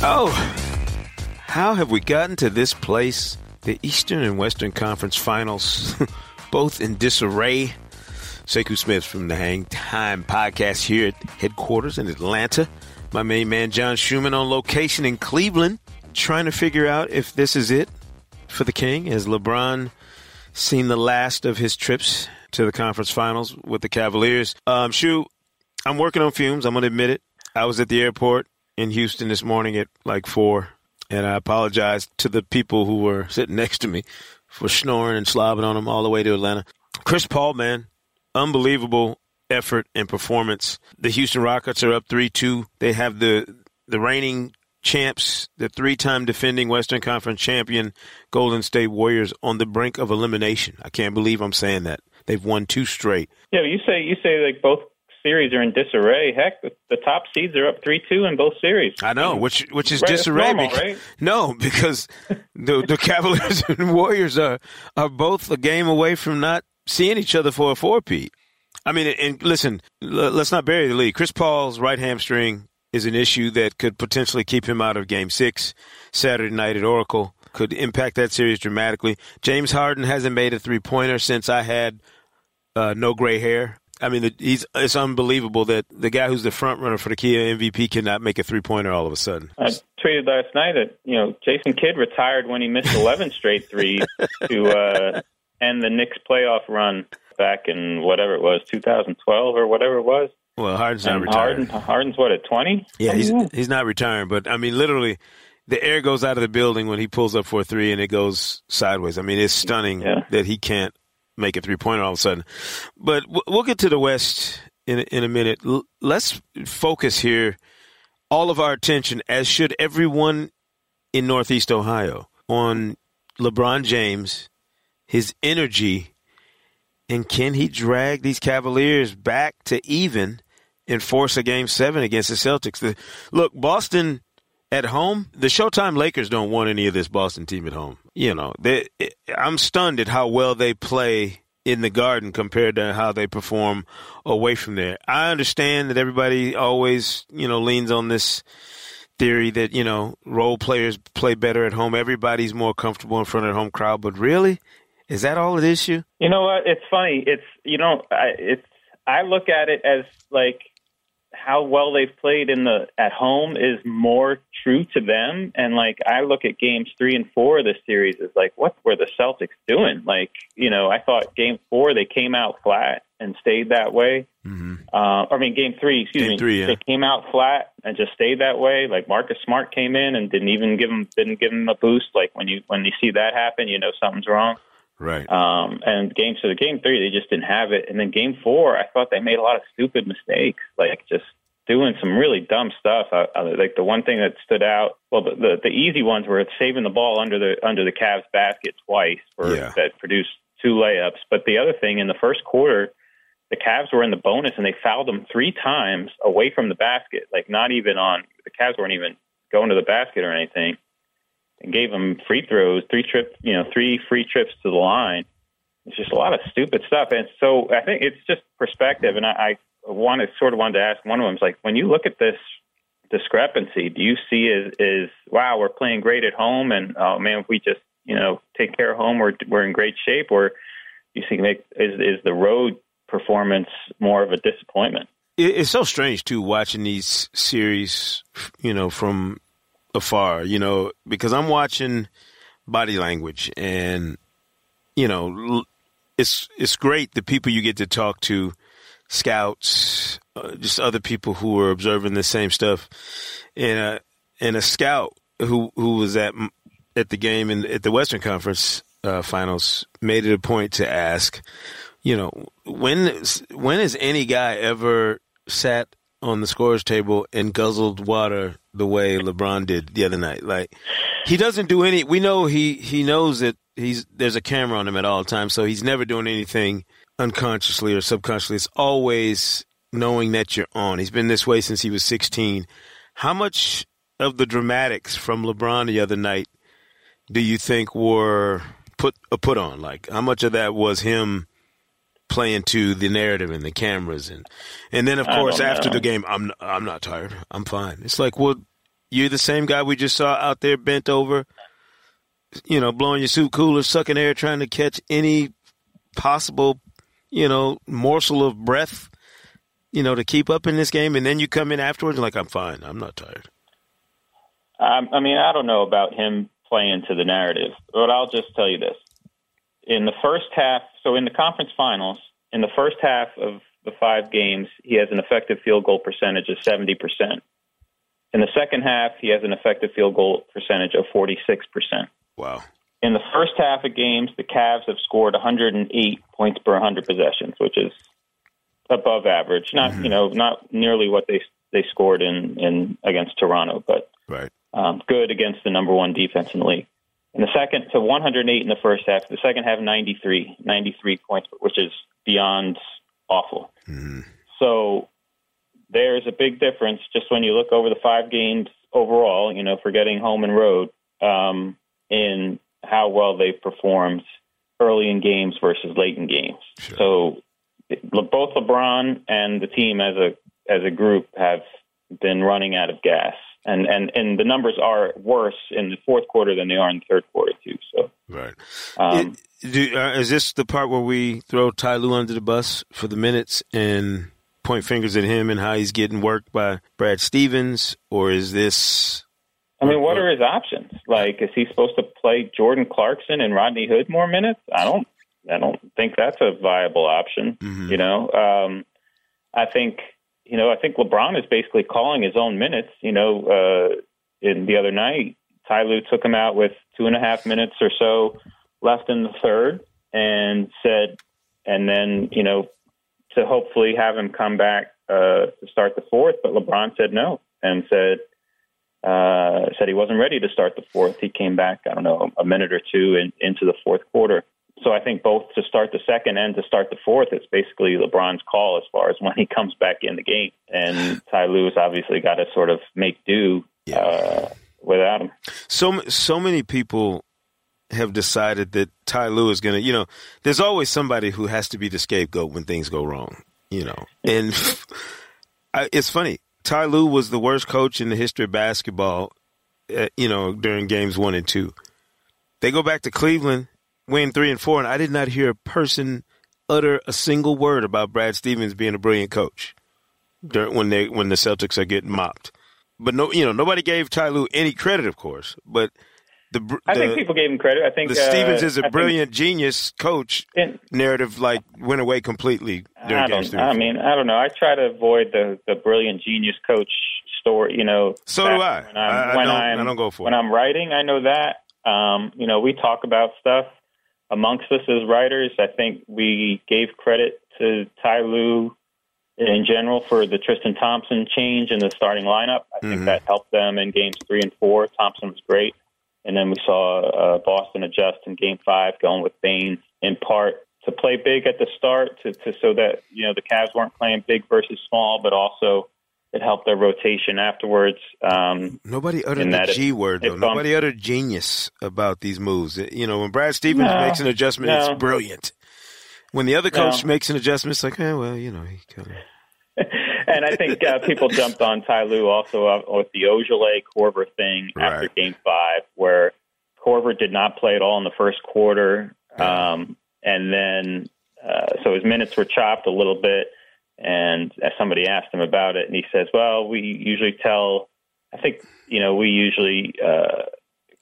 Oh, how have we gotten to this place? The Eastern and Western Conference Finals, both in disarray. Sekou Smith from the Hang Time podcast here at headquarters in Atlanta. My main man, John Schuhmann, on location in Cleveland, trying to figure out if this is it for the King. Has LeBron seen the last of his trips to the conference finals with the Cavaliers? Um, Shu, I'm working on fumes. I'm going to admit it. I was at the airport in Houston this morning at like four, and I apologize to the people who were sitting next to me for snoring and slobbing on them all the way to Atlanta. Chris Paul, man, unbelievable effort and performance. The Houston Rockets are up three two. They have the the reigning champs, the three time defending Western Conference champion Golden State Warriors on the brink of elimination. I can't believe I'm saying that. They've won two straight. Yeah, you say you say like both series are in disarray. Heck, the, the top seeds are up three two in both series. I know, which which is Right, disarray. normal, because- right? No, because the the Cavaliers and Warriors are are both a game away from not seeing each other for a four-peat. I mean, and listen, l- let's not bury the lead. Chris Paul's right hamstring is an issue that could potentially keep him out of Game Six Saturday night at Oracle. Could impact that series dramatically. James Harden hasn't made a three-pointer since I had uh, no gray hair. I mean, he's it's unbelievable that the guy who's the front runner for the Kia MVP cannot make a three pointer all of a sudden. I tweeted last night that you know Jason Kidd retired when he missed 11 straight threes to uh, end the Knicks playoff run back in whatever it was 2012 or whatever it was. Well, Harden's not And retiring. Harden, Harden's what at 20? Yeah, he's he's not retiring, but I mean, literally, the air goes out of the building when he pulls up for a three, and it goes sideways. I mean, it's stunning Yeah. that he can't make a three pointer all of a sudden. But we'll get to the West in a, in a minute. Let's focus here, all of our attention, as should everyone in Northeast Ohio, on LeBron James, his energy, and can he drag these Cavaliers back to even and force a game seven against the Celtics? The, look, Boston at home, the Showtime Lakers don't want any of this Boston team at home. You know, they, I'm stunned at how well they play in the Garden compared to how they perform away from there. I understand that everybody always, you know, leans on this theory that you know role players play better at home. Everybody's more comfortable in front of the home crowd, but really, is that all at issue? You know what? It's funny. It's you know, I, it's I look at it as like how well they've played in the at home is more true to them, and like I look at games three and four of this series as like what were the Celtics doing? Like you know, I thought game four they came out flat and stayed that way. Uh, I mean, game three, excuse Game me. three, yeah. They came out flat and just stayed that way. Like Marcus Smart came in and didn't even give him didn't give him a boost. Like when you when you see that happen, you know something's wrong. Right. Um, and game so the game three, they just didn't have it. And then game four, I thought they made a lot of stupid mistakes, like just doing some really dumb stuff. I, I, like the one thing that stood out, well, the, the the easy ones were saving the ball under the under the Cavs basket twice, for Yeah. that produced two layups. But the other thing in the first quarter, the Cavs were in the bonus and they fouled them three times away from the basket, like not even on the Cavs weren't even going to the basket or anything, and gave them free throws, three trip, you know, three free trips to the line. It's just a lot of stupid stuff, and so I think it's just perspective. And I, I wanted sort of wanted to ask one of them is like, when you look at this discrepancy, do you see is is wow, we're playing great at home, and oh man, if we just you know take care of home, we're we're in great shape, or you see, make is is the road performance more of a disappointment? It's so strange too watching these series, you know, from afar. You know, because I'm watching body language, and you know, it's it's great the people you get to talk to, scouts, uh, just other people who were observing the same stuff, and uh, and a scout who who was at at the game in at the Western Conference uh, Finals made it a point to ask you know, when when has any guy ever sat on the scores table and guzzled water the way LeBron did the other night? Like he doesn't do any. We know he he knows that he's there's a camera on him at all times, so he's never doing anything unconsciously or subconsciously. It's always knowing that you're on. He's been this way since he was 16. How much of the dramatics from LeBron the other night do you think were put a uh, put on? Like how much of that was him playing to the narrative and the cameras and and then of course after the game I'm I'm not tired. I'm fine. It's like, well, you're the same guy we just saw out there bent over, you know, blowing your suit cooler, sucking air trying to catch any possible, you know, morsel of breath, you know, to keep up in this game and then you come in afterwards like I'm fine. I'm not tired. Um, I mean, I don't know about him playing to the narrative, but I'll just tell you this: in the first half, so in the conference finals, in the first half of the five games, he has an effective field goal percentage of seventy percent. In the second half, he has an effective field goal percentage of forty six percent. Wow. In the first half of games, the Cavs have scored 108 points per 100 possessions, which is above average. Not mm-hmm. you know not nearly what they they scored in in against Toronto, but right um, good against the number one defense in the league. In the second, so 108 in the first half. The second half, 93, 93 points, which is beyond awful. Mm-hmm. So there's a big difference just when you look over the five games overall, you know, forgetting home and road, um, in how well they've performed early in games versus late in games. Sure. So both LeBron and the team as a as a group have been running out of gas and and and the numbers are worse in the fourth quarter than they are in the third quarter too. So right. Um, it, do, uh, is this the part where we throw Ty Lue under the bus for the minutes and point fingers at him and how he's getting worked by Brad Stevens, or is this? I mean, what are his options? Like, is he supposed to play Jordan Clarkson and Rodney Hood more minutes? I don't. I don't think that's a viable option. Mm-hmm. You know, um, I think you know, I think LeBron is basically calling his own minutes. You know, uh, in the other night, Ty Lue took him out with two and a half minutes or so left in the third, and said, and then you know, to hopefully have him come back uh, to start the fourth. But LeBron said no and said uh, said he wasn't ready to start the fourth. He came back, I don't know, a minute or two in, into the fourth quarter so I think both to start the second and to start the fourth, it's basically LeBron's call as far as when he comes back in the game. And Ty Lue's obviously got to sort of make do yeah. uh, without him. So so many people have decided that Ty Lue is going to, you know, there's always somebody who has to be the scapegoat when things go wrong, you know. And I, it's funny. Ty Lue was the worst coach in the history of basketball, uh, you know, during games one and two. They go back to Cleveland win three and four, and I did not hear a person utter a single word about Brad Stevens being a brilliant coach during, when they when the Celtics are getting mopped. But no, you know, nobody gave Ty Lue any credit, of course. But the, the I think people gave him credit. I think the uh, Stevens is a I brilliant genius coach. In, narrative like went away completely during I don't, I mean, I don't know. I try to avoid the the brilliant genius coach story. You know, so do I. When, I'm, I, I, when don't, I don't go for when it. I'm writing. I know that. Um, you know, we talk about stuff amongst us as writers. I think we gave credit to Ty Lue in general for the Tristan Thompson change in the starting lineup. I mm-hmm. think that helped them in games three and four. Thompson was great. And then we saw uh, Boston adjust in game five, going with Baynes in part to play big at the start to, to so that, you know, the Cavs weren't playing big versus small, but also it helped their rotation afterwards. Um, Nobody uttered the G word though. Nobody uttered genius about these moves. You know, when Brad Stevens no, makes an adjustment, no. it's brilliant. When the other coach no. makes an adjustment, it's like, eh, well, you know, he kind of. and I think uh, people jumped on Ty Lue also uh, with the Ojeleye Korver thing right. after Game Five, where Korver did not play at all in the first quarter, um, and then uh, so his minutes were chopped a little bit and somebody asked him about it, and he says, "Well, we usually tell. I think you know we usually uh,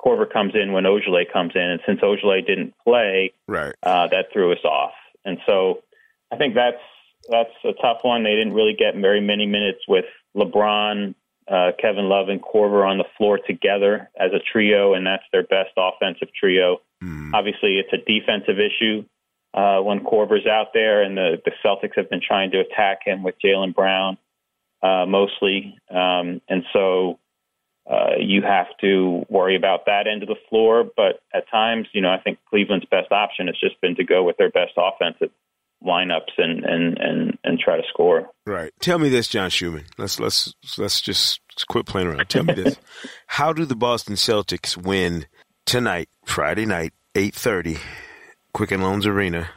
Korver comes in when Ojeleye comes in, and since Ojeleye didn't play, right, uh, that threw us off. And so I think that's that's a tough one. They didn't really get very many minutes with LeBron, uh, Kevin Love, and Korver on the floor together as a trio, and that's their best offensive trio. Mm. Obviously, it's a defensive issue uh, when Korver's out there, and the the Celtics have been trying to attack him with Jaylen Brown uh, mostly, um, and so. Uh, you have to worry about that end of the floor, but at times, you know, I think Cleveland's best option has just been to go with their best offensive lineups and and and and try to score. Right. Tell me this, John Schuhmann. Let's let's let's just quit playing around. Tell me this: How do the Boston Celtics win tonight, Friday night, eight thirty, Quicken Loans Arena,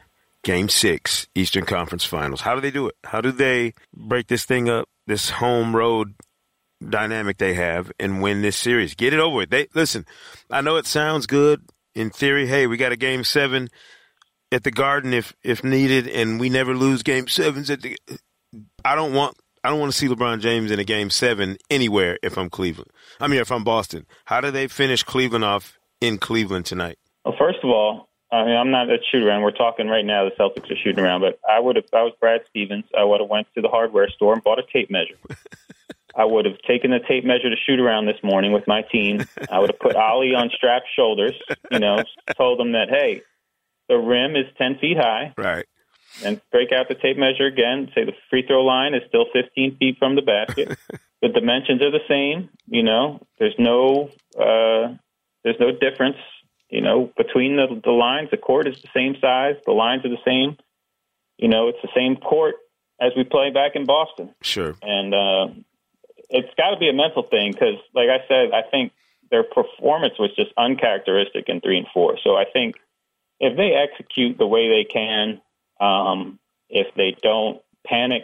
Game Six, Eastern Conference Finals? How do they do it? How do they break this thing up, this home road dynamic they have, and win this series? Get it over with. They listen. I know it sounds good in theory. Hey, we got a Game Seven at the Garden if if needed, and we never lose Game Sevens at the. I don't want I don't want to see LeBron James in a Game Seven anywhere if I'm Cleveland. I mean, if I'm Boston, how do they finish Cleveland off in Cleveland tonight? Well, first of all, I mean, I'm not a shoot around. We're talking right now. The Celtics are shooting around, but I would have. If I was Brad Stevens, I would have went to the hardware store and bought a tape measure. I would have taken the tape measure to shoot around this morning with my team. I would have put Ollie on strapped shoulders. You know, told them that hey, the rim is 10 feet high. Right. And break out the tape measure again. Say the free throw line is still 15 feet from the basket. the dimensions are the same. You know, there's no uh, there's no difference. You know, between the the lines, the court is the same size. The lines are the same. You know, it's the same court as we play back in Boston. Sure. And uh, it's got to be a mental thing because, like I said, I think their performance was just uncharacteristic in three and four. So I think if they execute the way they can, um, if they don't panic,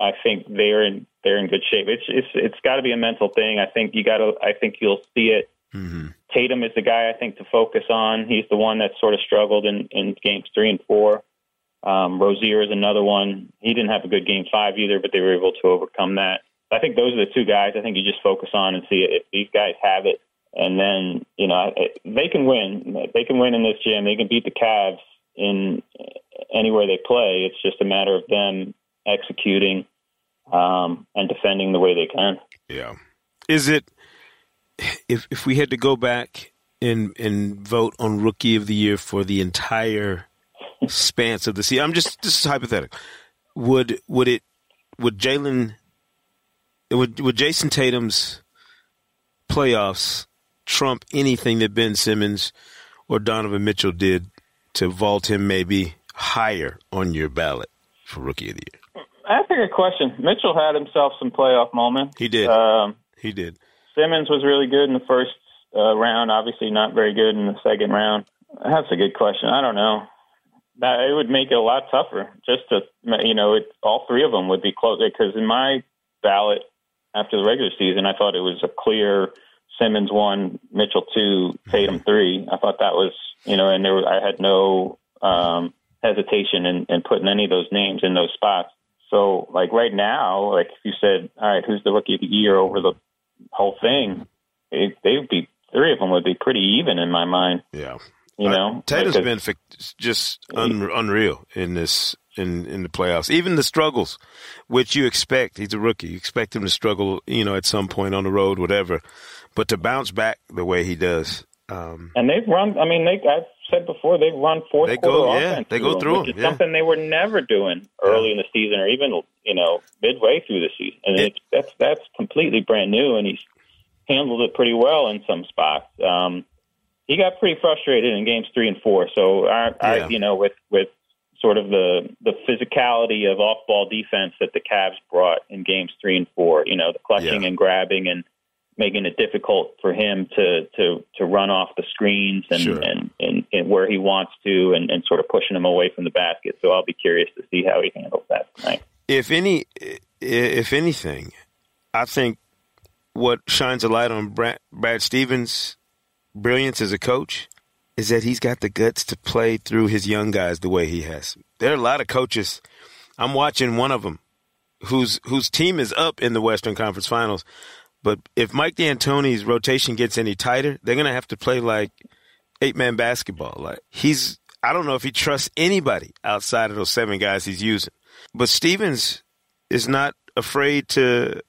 I think they're in they're in good shape. It's it's it's got to be a mental thing. I think you got to. I think you'll see it. Mm-hmm. Tatum is the guy I think to focus on. He's the one that sort of struggled in in games three and four. Um, Rozier is another one. He didn't have a good game five either, but they were able to overcome that. I think those are the two guys. I think you just focus on and see if these guys have it and then you know they can win. They can win in this gym. They can beat the Cavs in anywhere they play. It's just a matter of them executing um, and defending the way they can. Yeah. Is it if if we had to go back and and vote on Rookie of the Year for the entire span of the season? I'm just this is hypothetical. Would would it would Jalen would would Jayson Tatum's playoffs trump anything that Ben Simmons or Donovan Mitchell did to vault him maybe higher on your ballot for Rookie of the Year? That's a good question. Mitchell had himself some playoff moments. He did. Um, he did. Simmons was really good in the first uh, round. Obviously, not very good in the second round. That's a good question. I don't know. That it would make it a lot tougher. Just to you know, it, all three of them would be close. Because in my ballot after the regular season, I thought it was a clear Simmons one, Mitchell two, Tatum three. I thought that was you know, and there I had no um, hesitation in, in putting any of those names in those spots. So like right now, like if you said, all right, who's the rookie of the year over the whole thing, it, they would be three of them would be pretty even in my mind. Yeah, you know, uh, Tatum's been just un, unreal in this in in the playoffs. Even the struggles, which you expect, he's a rookie. You expect him to struggle, you know, at some point on the road, whatever. But to bounce back the way he does, um, and they've run. I mean, they. I've said before they've run fourth they quarter go, offense. Yeah, they go through them, yeah. something they were never doing early yeah. in the season, or even you know midway through the season. And it, it's that's that's completely brand new, and he's handled it pretty well in some spots. Um, he got pretty frustrated in games three and four. So I, I Yeah. you know, with with sort of the the physicality of off ball defense that the Cavs brought in games three and four. You know, the clutching Yeah. and grabbing and making it difficult for him to to to run off the screens and Sure. and, and and where he wants to and, and sort of pushing him away from the basket. So I'll be curious to see how he handles that tonight. if any, if anything, I think what shines a light on Brad, Brad Stevens' brilliance as a coach is that he's got the guts to play through his young guys the way he has. There are a lot of coaches. I'm watching one of them whose whose team is up in the Western Conference Finals, but if Mike D'Antoni's rotation gets any tighter, they're gonna have to play like eight man basketball. Like he's, I don't know if he trusts anybody outside of those seven guys he's using. But Stevens is not afraid to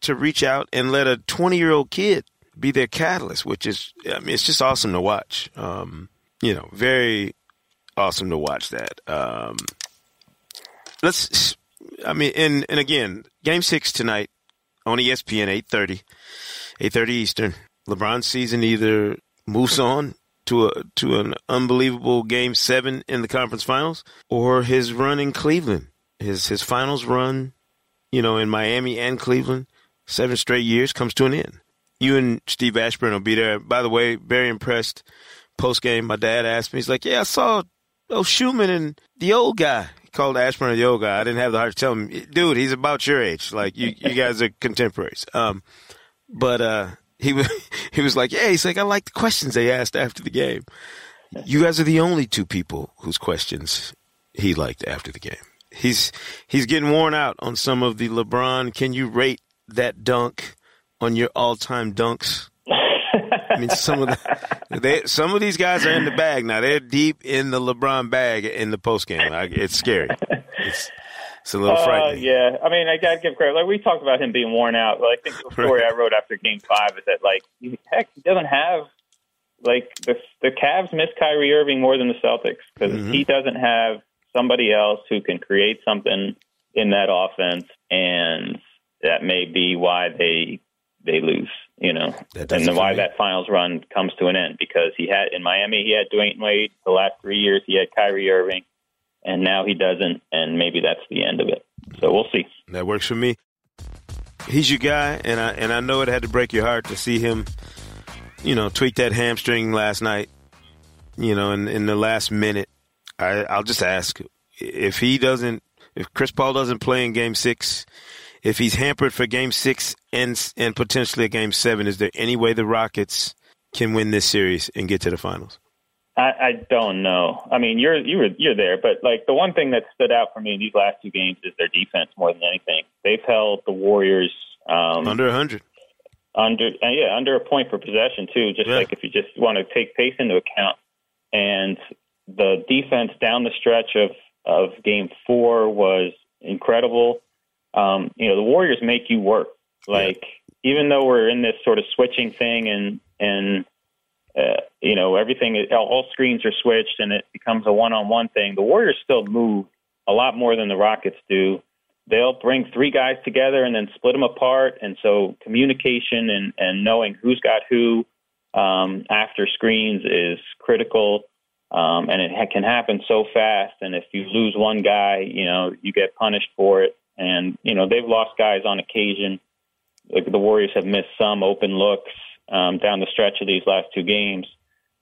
to reach out and let a 20 year old kid be their catalyst, which is, I mean, it's just awesome to watch. Um, you know, very awesome to watch that. Um, let's, I mean, and and again, Game Six tonight on ESPN, eight thirty, eight thirty Eastern. LeBron's season either moves on to a to an unbelievable Game Seven in the conference finals, or his run in Cleveland, his his finals run, you know, in Miami and Cleveland, seven straight years comes to an end. You and Steve Ashburn will be there. By the way, very impressed. Post game, my dad asked me, he's like, "Yeah, I saw oh Schuhmann and the old guy." He called Ashburn the old guy. I didn't have the heart to tell him, dude, he's about your age. Like you, you guys are contemporaries. Um, but uh, he was he was like, yeah, he's like, I like the questions they asked after the game. You guys are the only two people whose questions he liked after the game. He's he's getting worn out on some of the LeBron. Can you rate that dunk on your all time dunks? I mean, some of the they, some of these guys are in the bag now. They're deep in the LeBron bag in the post game. It's scary. It's, it's a little uh, frightening. Yeah, I mean, I gotta give credit. Like we talked about him being worn out. But I think the story right. I wrote after Game Five is that like heck, he doesn't have like the the Cavs miss Kyrie Irving more than the Celtics because mm-hmm. he doesn't have somebody else who can create something in that offense, and that may be why they they lose. You know, and why that finals run comes to an end because he had in Miami he had Dwyane Wade the last three years he had Kyrie Irving and now he doesn't, and maybe that's the end of it. So we'll see. That works for me. He's your guy, and I and I know it had to break your heart to see him, you know, tweak that hamstring last night. You know, in in the last minute. I, I'll just ask if he doesn't, if Chris Paul doesn't play in Game Six, if he's hampered for Game Six and and potentially a Game Seven, is there any way the Rockets can win this series and get to the finals? I, I don't know. I mean, you're you were you're there, but like the one thing that stood out for me in these last two games is their defense more than anything. They've held the Warriors um, under a hundred, under uh, yeah, under a point per possession too. Just yeah. like if you just want to take pace into account, and the defense down the stretch of of Game Four was incredible. Um, you know, the Warriors make you work. Like yeah. even though we're in this sort of switching thing and and uh, you know, everything, all screens are switched and it becomes a one on one thing. The Warriors still move a lot more than the Rockets do. They'll bring three guys together and then split them apart. And so communication and, and knowing who's got who um, after screens is critical. Um, and it ha- can happen so fast. And if you lose one guy, you know, you get punished for it. And, you know, they've lost guys on occasion. Like the Warriors have missed some open looks um, down the stretch of these last two games.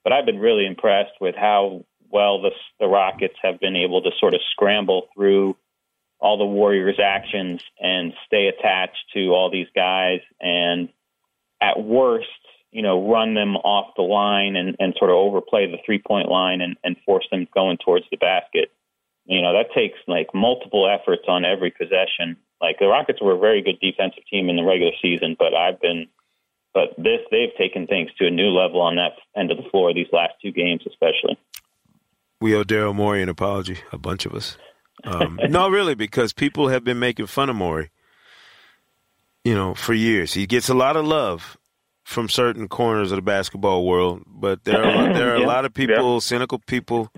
But I've been really impressed with how well the, the Rockets have been able to sort of scramble through all the Warriors' actions and stay attached to all these guys, and at worst, you know, run them off the line and, and sort of overplay the three point line and, and force them going towards the basket. You know, that takes like multiple efforts on every possession. Like the Rockets were a very good defensive team in the regular season, but I've been but this, they've taken things to a new level on that end of the floor these last two games, especially. We owe Daryl Morey an apology, a bunch of us. Um, no, really, because people have been making fun of Morey, you know, for years. He gets a lot of love from certain corners of the basketball world, but there are there are yeah. a lot of people, yeah. cynical people,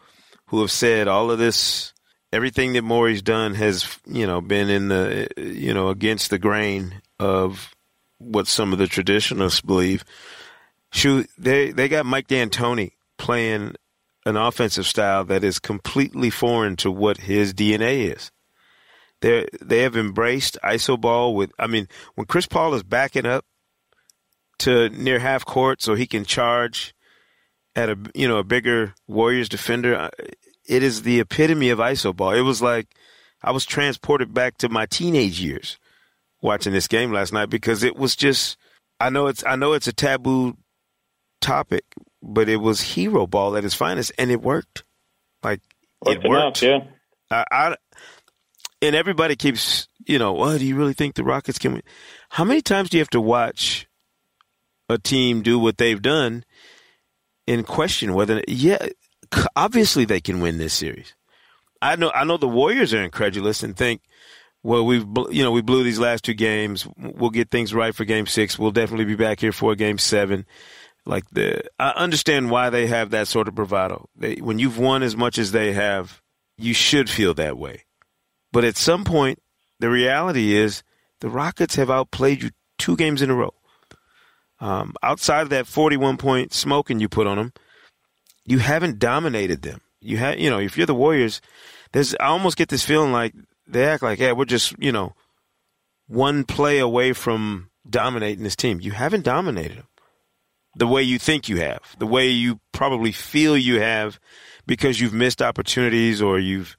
who have said all of this, everything that Morey's done has, you know, been in the, you know, against the grain of what some of the traditionalists believe. Shoot, they they got Mike D'Antoni playing an offensive style that is completely foreign to what his DNA is. They they have embraced iso ball with. I mean, when Chris Paul is backing up to near half court so he can charge at a you know a bigger Warriors defender, uh, it is the epitome of iso ball. It was like I was transported back to my teenage years watching this game last night because it was just I know it's I know it's a taboo topic, but it was hero ball at its finest, and it worked. Like it worked. yeah. I, I, and everybody keeps you know, well, do you really think the Rockets can win? How many times do you have to watch a team do what they've done and question whether yeah, obviously they can win this series. I know I know the Warriors are incredulous and think well, we've you know we blew these last two games. We'll get things right for Game Six. We'll definitely be back here for Game Seven. Like the, I understand why they have that sort of bravado. They, when you've won as much as they have, you should feel that way. But at some point, the reality is the Rockets have outplayed you two games in a row. Um, outside of that 41 point smoking you put on them, you haven't dominated them. You have, you know, if you're the Warriors, there's, I almost get this feeling like they act like, yeah, we're just, you know, one play away from dominating this team. You haven't dominated them the way you think you have, the way you probably feel you have because you've missed opportunities or you've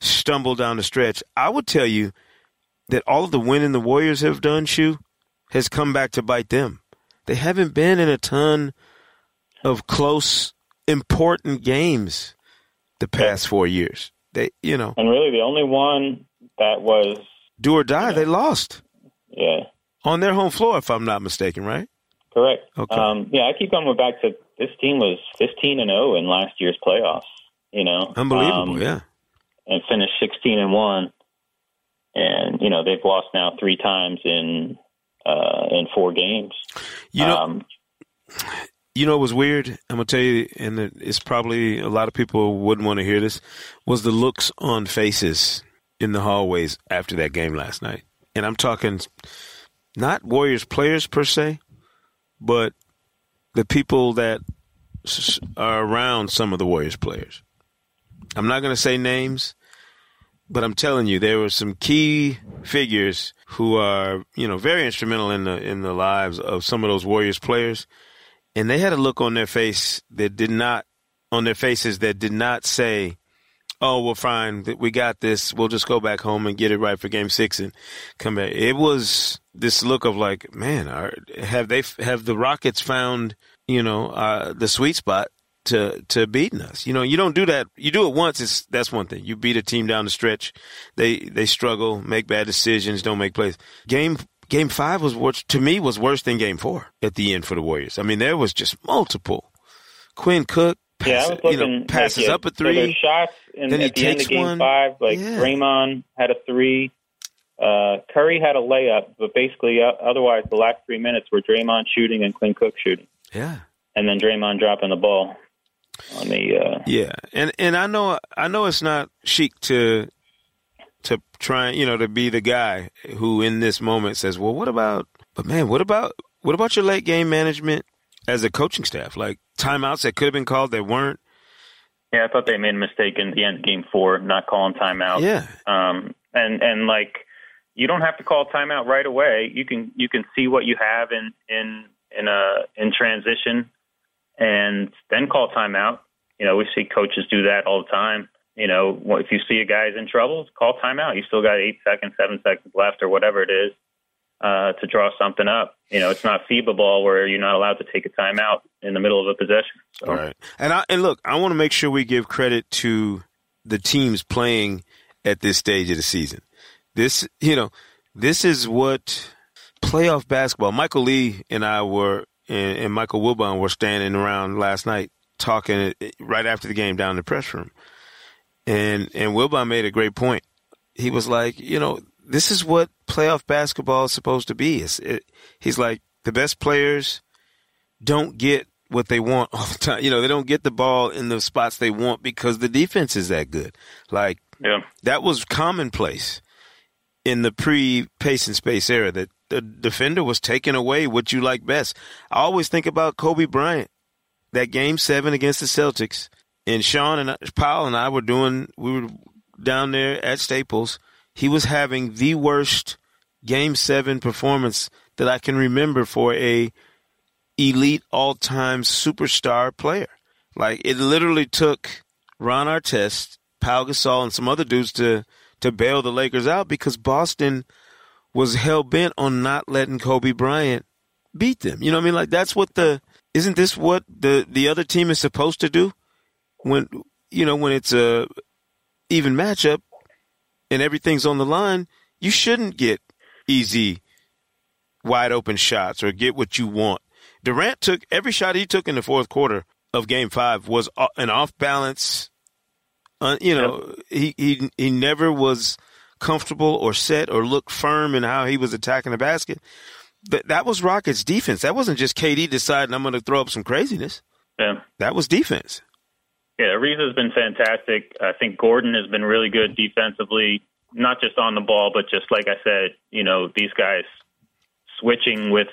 stumbled down the stretch. I would tell you that all of the winning the Warriors have done, Shu, has come back to bite them. They haven't been in a ton of close, important games the past four years. They, you know, and really the only one that was do or die, they lost. Yeah, on their home floor, if I'm not mistaken, right? Correct. Okay. Um, yeah, I keep coming back to this team was 15 and 0 in last year's playoffs. You know, unbelievable. Um, yeah, and finished 16 and one, and you know they've lost now three times in uh, in four games. You know, um, you know, it was weird. I'm gonna tell you, and it's probably a lot of people wouldn't want to hear this. Was the looks on faces in the hallways after that game last night? And I'm talking not Warriors players per se, but the people that are around some of the Warriors players. I'm not to say names, but I'm telling you, there were some key figures who are, you know, very instrumental in the in the lives of some of those Warriors players, and they had a look on their face that did not, on their faces that did not say, "Oh, we're fine, we got this. We'll just go back home and get it right for Game Six and come back." It was this look of like, man, are, have they have the Rockets found, you know, uh, the sweet spot to to beating us. You know, you don't do that. You do it once. It's that's one thing. You beat a team down the stretch. They they struggle, make bad decisions, don't make plays. Game game five was worse to me was worse than game four at the end for the Warriors. I mean, there was just multiple. Quinn Cook. Pass, yeah, looking, you know, passes like, yeah, up a three. So shots in, then he the end takes of game one. five. Like Yeah. Draymond had a three. Uh, Curry had a layup, but basically, uh, otherwise, the last three minutes were Draymond shooting and Quinn Cook shooting, Yeah. and then Draymond dropping the ball on the. Uh, Yeah, and and I know I know it's not chic to to try you know to be the guy who in this moment says, well, what about? But man, what about what about your late game management as a coaching staff? Like timeouts that could have been called that weren't. Yeah, I thought they made a mistake in the end game four, not calling timeout. Yeah, Um, and and like you don't have to call timeout right away. You can you can see what you have in in in a in transition, and then call timeout. You know, we see coaches do that all the time. You know, if you see a guy's in trouble, call timeout. You still got eight seconds, seven seconds left, or whatever it is, uh, to draw something up. You know, it's not FIBA ball where you're not allowed to take a timeout in the middle of a possession. So, all right. And I and look, I want to make sure we give credit to the teams playing at this stage of the season. This, you know, this is what playoff basketball. Michael Lee and I were, and, and Michael Wilbon were standing around last night talking right after the game down in the press room, and and Wilbon made a great point. He was like, you know, this is what playoff basketball is supposed to be. It's, it, he's like, the best players don't get what they want all the time. You know, they don't get the ball in the spots they want because the defense is that good. Like yeah, that was commonplace in the pre pace and space era that the defender was taking away what you like best. I always think about Kobe Bryant, that game seven against the Celtics, and Sean and Powell and I were doing. We were down there at Staples. He was having the worst game seven performance that I can remember for a elite all time superstar player. Like it literally took Ron Artest, Pau Gasol, and some other dudes to to bail the Lakers out because Boston was hell bent on not letting Kobe Bryant beat them. You know what I mean? Like that's what the isn't this what the the other team is supposed to do when you know when it's a even matchup and everything's on the line, you shouldn't get easy wide open shots or get what you want. Durant took every shot he took in the fourth quarter of game 5 was an off balance uh, you know, he, he he never was comfortable or set or looked firm in how he was attacking the basket. th- that was Rockets defense. That wasn't just KD deciding I'm going to throw up some craziness. Yeah. That was defense. Yeah, Ariza's been fantastic. I think Gordon has been really good defensively, not just on the ball, but just like I said, you know, these guys switching with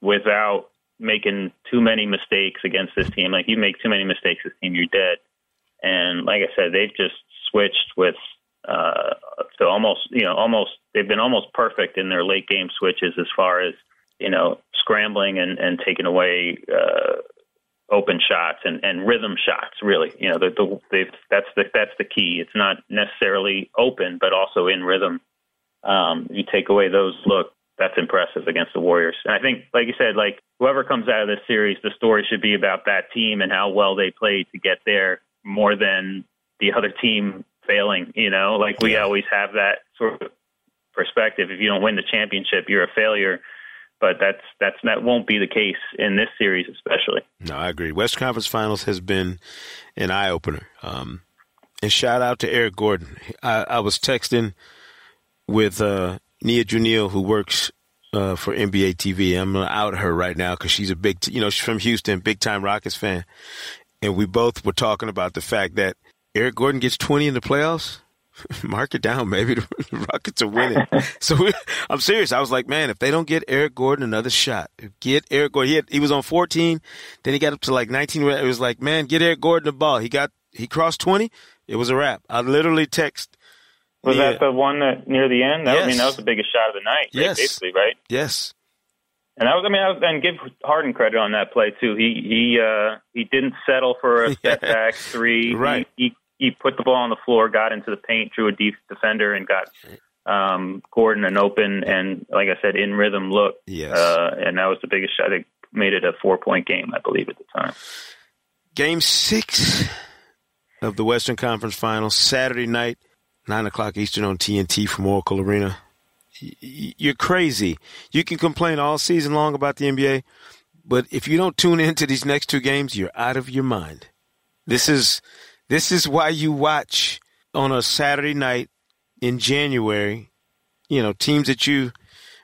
without making too many mistakes against this team. Like you make too many mistakes, this team, you're dead. And like I said, they've just switched with uh, to almost, you know, almost they've been almost perfect in their late game switches as far as you know scrambling and and taking away uh, open shots and and rhythm shots. Really, you know, the, the they've that's the that's the key. It's not necessarily open, but also in rhythm. Um, you take away those look. That's impressive against the Warriors. And I think, like you said, like whoever comes out of this series, the story should be about that team and how well they played to get there more than the other team failing. You know, like we always have that sort of perspective. If you don't win the championship, you're a failure. But that's that's that won't be the case in this series, especially. No, I agree. West Conference Finals has been an eye opener. Um, and shout out to Eric Gordon. I, I was texting with uh, Nia Junil, who works uh, for NBA TV. I'm gonna out her right now because she's a big, t- you know, she's from Houston, big time Rockets fan, and we both were talking about the fact that Eric Gordon gets 20 in the playoffs. Mark it down, maybe the Rockets are winning. so I'm serious. I was like, man, if they don't get Eric Gordon another shot, get Eric Gordon. He, had, he was on 14, then he got up to like 19. It was like, man, get Eric Gordon the ball. He got he crossed 20. It was a wrap. I literally text. Was yeah. that the one that near the end? That, Yes. I mean, that was the biggest shot of the night, Yes. basically, right? Yes. And I was, I mean, I was, and give Harden credit on that play too. He he uh, he didn't settle for a step back three. Right. He, he he put the ball on the floor, got into the paint, drew a deep defender, and got um, Gordon an open and, like I said, in rhythm look. Yes. Uh, and that was the biggest shot. It made it a four point game, I believe, at the time. Game six of the Western Conference Finals, Saturday night, 9 o'clock Eastern on TNT from Oracle Arena. You're crazy. You can complain all season long about the NBA, but if you don't tune into these next two games, you're out of your mind. This is this is why you watch on a Saturday night in January, you know, teams that you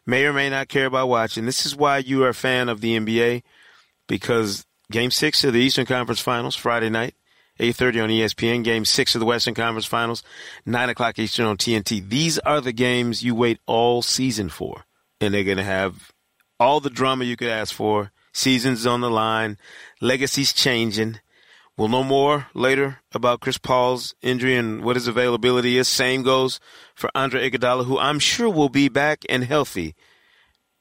may or may not care about watching. This is why you are a fan of the NBA because Game Six of the Eastern Conference Finals Friday night, eight thirty on ESPN. Game Six of the Western Conference Finals, nine o'clock Eastern on TNT. These are the games you wait all season for, and they're going to have all the drama you could ask for. Seasons on the line, legacies changing. We'll know more later about Chris Paul's injury and what his availability is. Same goes for Andre Iguodala, who I'm sure will be back and healthy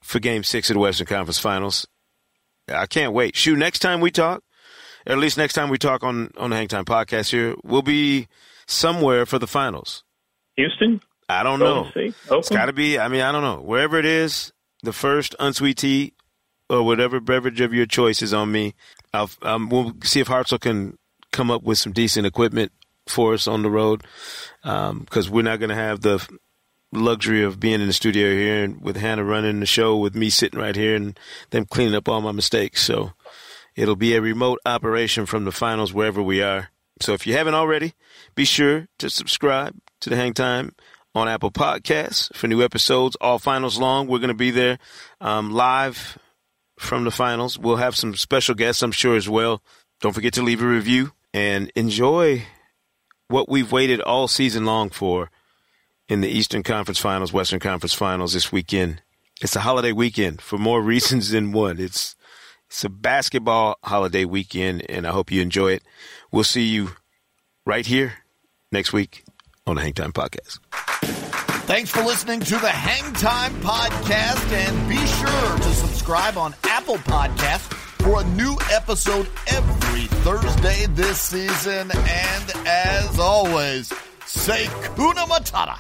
for Game Six of the Western Conference Finals. I can't wait. Shoot, next time we talk, or at least next time we talk on on the Hang Time podcast here, we'll be somewhere for the finals. Houston, I don't know. It's got to be. I mean, I don't know. Wherever it is, the first unsweet tea or whatever beverage of your choice is on me. I'll, um, we'll see if Hartzell can come up with some decent equipment for us on the road because we're not going to have the luxury of being in the studio here and with Hannah running the show with me sitting right here and them cleaning up all my mistakes. So it'll be a remote operation from the finals wherever we are. So if you haven't already, be sure to subscribe to the Hang Time on Apple Podcasts for new episodes all finals long. We're going to be there um, live from the finals. We'll have some special guests, I'm sure, as well. Don't forget to leave a review and enjoy what we've waited all season long for in the Eastern Conference Finals, Western Conference Finals this weekend. It's a holiday weekend for more reasons than one. It's it's a basketball holiday weekend, and I hope you enjoy it. We'll see you right here next week on the Hang Time Podcast. Thanks for listening to the Hang Time Podcast, and be sure to subscribe on Apple Podcasts for a new episode every Thursday this season. And as always, say Kuna Matata.